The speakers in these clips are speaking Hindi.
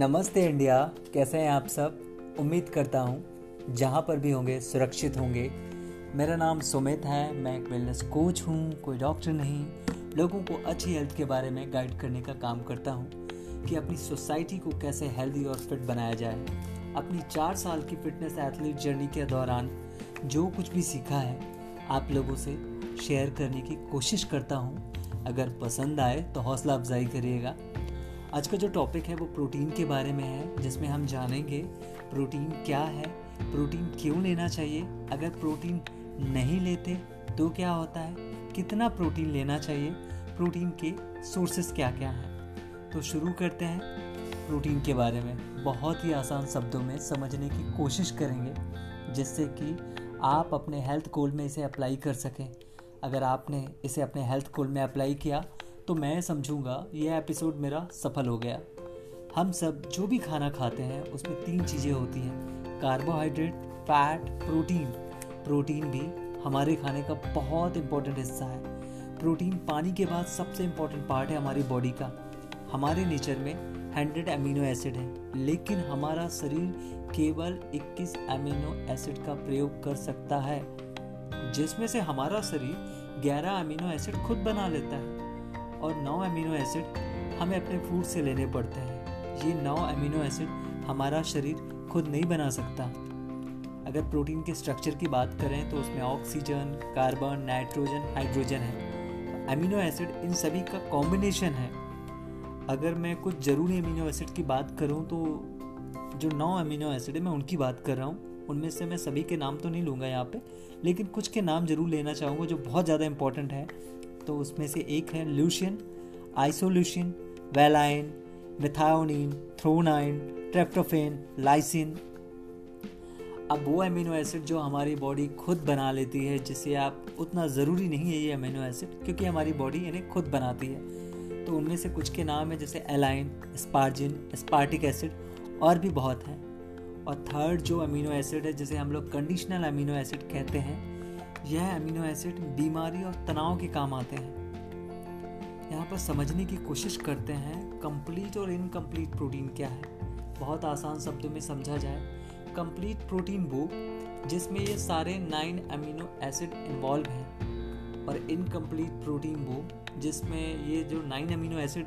नमस्ते इंडिया, कैसे हैं आप सब? उम्मीद करता हूँ, जहाँ पर भी होंगे, सुरक्षित होंगे। मेरा नाम सुमित है, मैं एक वेलनेस कोच हूँ, कोई डॉक्टर नहीं। लोगों को अच्छी हेल्थ के बारे में गाइड करने का काम करता हूँ, कि अपनी सोसाइटी को कैसे हेल्दी और फिट बनाया जाए। अपनी चार साल की फिटनेस एथलीट जर्नी के दौरान जो कुछ भी सीखा है, आप लोगों से शेयर करने की कोशिश करता हूँ। अगर पसंद आए तो हौसला अफजाई करिएगा। आज का जो टॉपिक है वो प्रोटीन के बारे में है, जिसमें हम जानेंगे प्रोटीन क्या है प्रोटीन क्यों लेना चाहिए। अगर प्रोटीन नहीं लेते तो क्या होता है? कितना प्रोटीन लेना चाहिए? प्रोटीन के सोर्सेस क्या क्या हैं? तो शुरू करते हैं प्रोटीन के बारे में। बहुत ही आसान शब्दों में समझने की कोशिश करेंगे, जिससे कि आप अपने हेल्थ गोल में इसे अप्लाई कर सकें। अगर आपने इसे अपने हेल्थ गोल में अप्लाई किया तो मैं समझूँगा यह एपिसोड मेरा सफल हो गया। हम सब जो भी खाना खाते हैं, उसमें तीन चीज़ें होती हैं। कार्बोहाइड्रेट फैट प्रोटीन प्रोटीन भी हमारे खाने का बहुत इम्पोर्टेंट हिस्सा है। प्रोटीन पानी के बाद सबसे इम्पोर्टेंट पार्ट है हमारी बॉडी का। हमारे नेचर में हंड्रेड अमीनो एसिड है, लेकिन हमारा शरीर केवल 21 अमीनो एसिड का प्रयोग कर सकता है, जिसमें से हमारा शरीर 11 अमीनो एसिड खुद बना लेता है। और नौ अमीनो एसिड हमें अपने फ़ूड से लेने पड़ते हैं। ये नौ अमीनो एसिड हमारा शरीर खुद नहीं बना सकता। अगर प्रोटीन के स्ट्रक्चर की बात करें तो उसमें ऑक्सीजन कार्बन नाइट्रोजन हाइड्रोजन है। अमीनो एसिड इन सभी का कॉम्बिनेशन है। अगर मैं कुछ ज़रूरी अमीनो एसिड की बात करूँ तो जो नौ अमीनो एसिड है, मैं उनकी बात कर रहा हूँ। उनमें से मैं सभी के नाम तो नहीं लूँगा यहाँ पे, लेकिन कुछ के नाम ज़रूर लेना चाहूँगा जो बहुत ज़्यादा इंपॉर्टेंट है। तो उसमें से एक है leucine isoleucine valine methionine threonine, tryptophan, lysine. अब वो अमीनो एसिड जो हमारी बॉडी खुद बना लेती है, जिसे आप उतना ज़रूरी नहीं है ये अमीनो एसिड क्योंकि हमारी बॉडी इन्हें खुद बनाती है। तो उनमें से कुछ के नाम है, जैसे एलाइन स्पार्जिन स्पार्टिक एसिड और भी बहुत हैं। और थर्ड जो अमीनो एसिड है, जिसे हम लोग कंडीशनल अमीनो एसिड कहते हैं यह अमीनो एसिड बीमारी और तनाव के काम आते हैं। यहाँ पर समझने की कोशिश करते हैं कंप्लीट और इनकम्प्लीट प्रोटीन क्या है। बहुत आसान शब्दों में समझा जाए। कंप्लीट प्रोटीन वो, जिसमें ये सारे नाइन अमीनो एसिड इन्वॉल्व हैं। और इनकम्प्लीट प्रोटीन वो, जिसमें ये जो नाइन अमीनो एसिड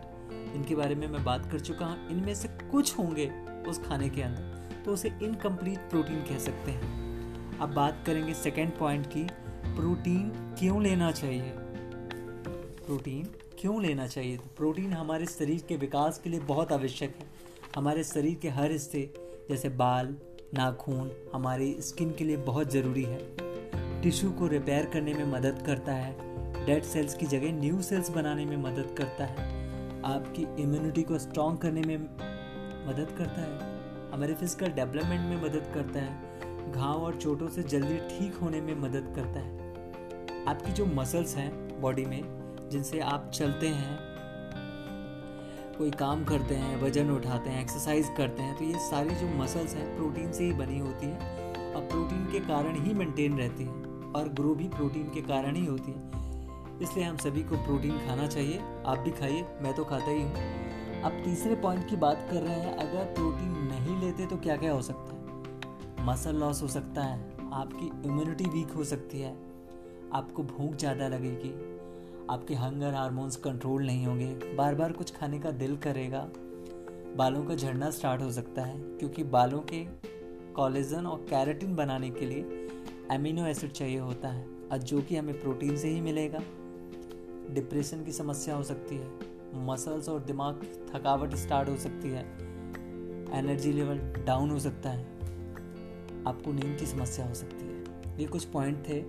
इनके बारे में मैं बात कर चुका हूँ। इनमें से कुछ होंगे उस खाने के अंदर। तो उसे इनकम्प्लीट प्रोटीन कह सकते हैं। अब बात करेंगे सेकेंड पॉइंट की प्रोटीन क्यों लेना चाहिए? प्रोटीन क्यों लेना चाहिए? तो प्रोटीन हमारे शरीर के विकास के लिए बहुत आवश्यक है। हमारे शरीर के हर हिस्से, जैसे बाल, नाखून, हमारी स्किन के लिए बहुत ज़रूरी है। टिश्यू को रिपेयर करने में मदद करता है। डेड सेल्स की जगह न्यू सेल्स बनाने में मदद करता है। आपकी इम्यूनिटी को स्ट्रॉन्ग करने में मदद करता है। हमारे फ़िज़िकल डेवलपमेंट में मदद करता है। घाव और चोटों से जल्दी ठीक होने में मदद करता है। आपकी जो मसल्स हैं बॉडी में, जिनसे आप चलते हैं, कोई काम करते हैं, वज़न उठाते हैं एक्सरसाइज करते हैं तो ये सारी जो मसल्स हैं प्रोटीन से ही बनी होती हैं। और प्रोटीन के कारण ही मेंटेन रहती हैं और ग्रो भी प्रोटीन के कारण ही होती है। इसलिए हम सभी को प्रोटीन खाना चाहिए, आप भी खाइए, मैं तो खाता ही हूँ। अब तीसरे पॉइंट की बात कर रहे हैं, अगर प्रोटीन नहीं लेते तो क्या क्या हो सकता है? मसल लॉस हो सकता है, आपकी इम्यूनिटी वीक हो सकती है आपको भूख ज़्यादा लगेगी। आपके हंगर हार्मोन्स कंट्रोल नहीं होंगे। बार बार कुछ खाने का दिल करेगा। बालों का झड़ना स्टार्ट हो सकता है, क्योंकि बालों के कॉलेजन और कैरेटिन बनाने के लिए एमिनो एसिड चाहिए होता है। और जो कि हमें प्रोटीन से ही मिलेगा। डिप्रेशन की समस्या हो सकती है। मसल्स और दिमाग थकावट स्टार्ट हो सकती है। एनर्जी लेवल डाउन हो सकता है। आपको नींद की समस्या हो सकती है। ये कुछ पॉइंट थे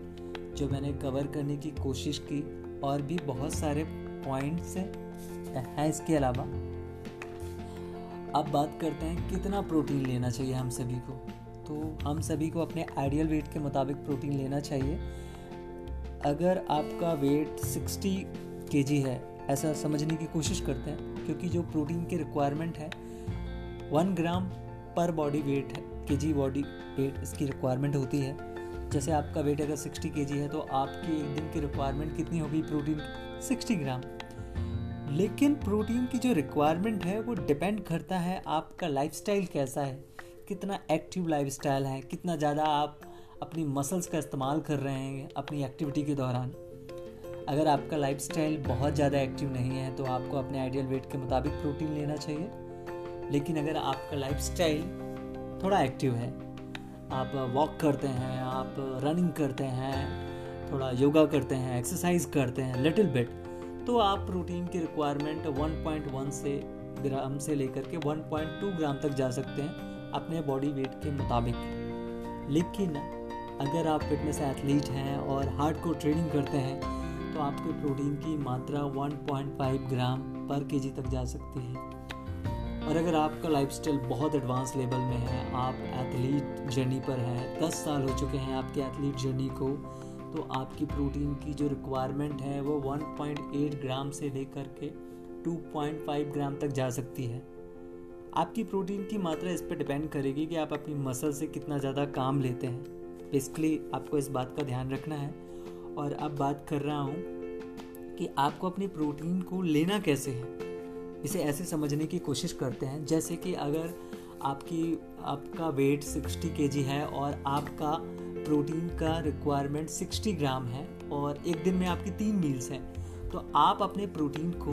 जो मैंने कवर करने की कोशिश की और भी बहुत सारे पॉइंट्स हैं इसके अलावा। अब बात करते हैं कितना प्रोटीन लेना चाहिए हम सभी को। तो हम सभी को अपने आइडियल वेट के मुताबिक प्रोटीन लेना चाहिए। अगर आपका वेट 60 के है, ऐसा समझने की कोशिश करते हैं, क्योंकि जो प्रोटीन की रिक्वायरमेंट है वन ग्राम पर बॉडी वेट है के जी बॉडी वेट इसकी रिक्वायरमेंट होती है। जैसे आपका वेट अगर 60 के है तो आपकी एक दिन की रिक्वायरमेंट कितनी होगी प्रोटीन 60 ग्राम। लेकिन प्रोटीन की जो रिक्वायरमेंट है, वो डिपेंड करता है आपका लाइफस्टाइल कैसा है, कितना एक्टिव लाइफस्टाइल है, कितना ज़्यादा आप अपनी मसल्स का इस्तेमाल कर रहे हैं अपनी एक्टिविटी के दौरान। अगर आपका लाइफस्टाइल बहुत ज़्यादा एक्टिव नहीं है तो आपको अपने आइडियल वेट के मुताबिक प्रोटीन लेना चाहिए। लेकिन अगर आपका लाइफस्टाइल थोड़ा एक्टिव है आप वॉक करते हैं, आप रनिंग करते हैं, थोड़ा योगा करते हैं एक्सरसाइज करते हैं लिटिल बिट तो आप प्रोटीन की रिक्वायरमेंट 1.1 से ग्राम से लेकर के 1.2 ग्राम तक जा सकते हैं अपने बॉडी वेट के मुताबिक। लेकिन अगर आप फिटनेस एथलीट हैं और हार्ड को ट्रेनिंग करते हैं तो आपके प्रोटीन की मात्रा 1.5 ग्राम पर केजी तक जा सकती है। और अगर आपका लाइफस्टाइल बहुत एडवांस लेवल में है, आप एथलीट जर्नी पर हैं, दस साल हो चुके हैं आपके एथलीट जर्नी को तो आपकी प्रोटीन की जो रिक्वायरमेंट है वो 1.8 ग्राम से लेकर के 2.5 ग्राम तक जा सकती है। आपकी प्रोटीन की मात्रा इस पर डिपेंड करेगी कि आप अपनी मसल से कितना ज़्यादा काम लेते हैं। बेसिकली आपको इस बात का ध्यान रखना है। और अब बात कर रहा हूँ कि आपको अपनी प्रोटीन को लेना कैसे है। इसे ऐसे समझने की कोशिश करते हैं, जैसे कि अगर आपकी, आपका वेट 60 के है और आपका प्रोटीन का रिक्वायरमेंट 60 ग्राम है और एक दिन में आपकी तीन मील्स हैं तो आप अपने प्रोटीन को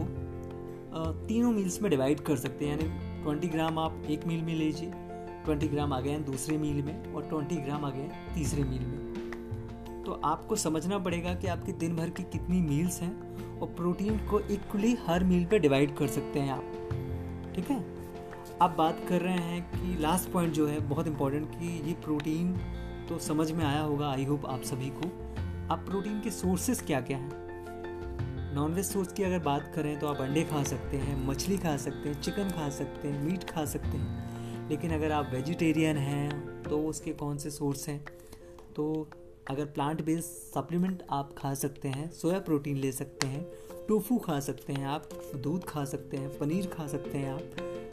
तीनों मील्स में डिवाइड कर सकते हैं। यानी 20 ग्राम आप एक मील में लीजिए 20 ग्राम आ गए हैं दूसरे मील में और 20 ग्राम आ गए हैं तीसरे मील में। तो आपको समझना पड़ेगा कि आपकी दिन भर की कितनी मील्स हैं और प्रोटीन को इक्वली हर मील पे डिवाइड कर सकते हैं आप। ठीक है? अब बात कर रहे हैं कि लास्ट पॉइंट जो है, बहुत इंपॉर्टेंट कि ये प्रोटीन तो समझ में आया होगा आई होप आप सभी को। आप प्रोटीन के सोर्सेस क्या क्या हैं? नॉनवेज सोर्स की अगर बात करें तो आप अंडे खा सकते हैं, मछली खा सकते हैं चिकन खा सकते हैं मीट खा सकते हैं। लेकिन अगर आप वेजिटेरियन हैं तो उसके कौन से सोर्स हैं? तो अगर प्लांट बेस्ड सप्लीमेंट आप खा सकते हैं सोया प्रोटीन ले सकते हैं टोफू खा सकते हैं आप, दूध खा सकते हैं, पनीर खा सकते हैं आप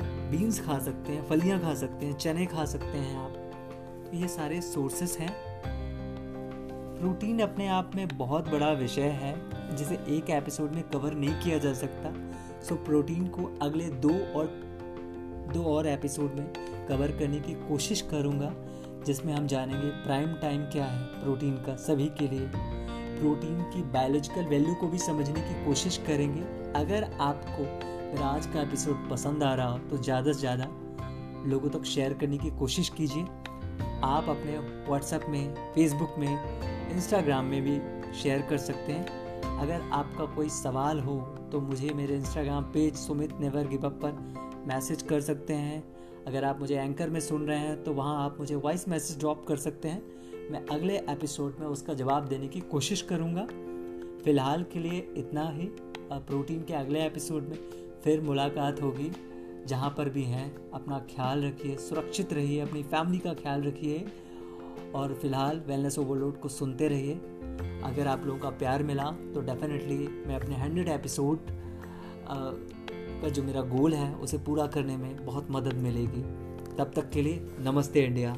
बीन्स खा सकते हैं, फलियाँ खा सकते हैं, चने खा सकते हैं आप। तो ये सारे सोर्सेस हैं। प्रोटीन अपने आप में बहुत बड़ा विषय है, जिसे एक एपिसोड में कवर नहीं किया जा सकता। सो प्रोटीन को अगले दो और दो और एपिसोड में कवर करने की कोशिश करूँगा। जिसमें हम जानेंगे प्राइम टाइम क्या है प्रोटीन का सभी के लिए। प्रोटीन की बायोलॉजिकल वैल्यू को भी समझने की कोशिश करेंगे। अगर आपको आज का एपिसोड पसंद आ रहा हो तो ज़्यादा से ज़्यादा लोगों तक शेयर करने की कोशिश कीजिए। आप अपने व्हाट्सएप में फेसबुक में इंस्टाग्राम में भी शेयर कर सकते हैं। अगर आपका कोई सवाल हो तो मुझे मेरे Instagram page Sumit never give up पर मैसेज कर सकते हैं। अगर आप मुझे एंकर में सुन रहे हैं तो वहाँ आप मुझे वॉइस मैसेज ड्रॉप कर सकते हैं। मैं अगले एपिसोड में उसका जवाब देने की कोशिश करूँगा। फ़िलहाल के लिए इतना ही। प्रोटीन के अगले एपिसोड में फिर मुलाकात होगी, जहाँ पर भी हैं। अपना ख्याल रखिए, सुरक्षित रहिए, अपनी फैमिली का ख्याल रखिए। और फ़िलहाल वेलनेस ओवरलोड को सुनते रहिए। अगर आप लोगों का प्यार मिला तो डेफिनेटली मैं अपने हंड्रेड एपिसोड का जो मेरा गोल है, उसे पूरा करने में बहुत मदद मिलेगी। तब तक के लिए नमस्ते, इंडिया।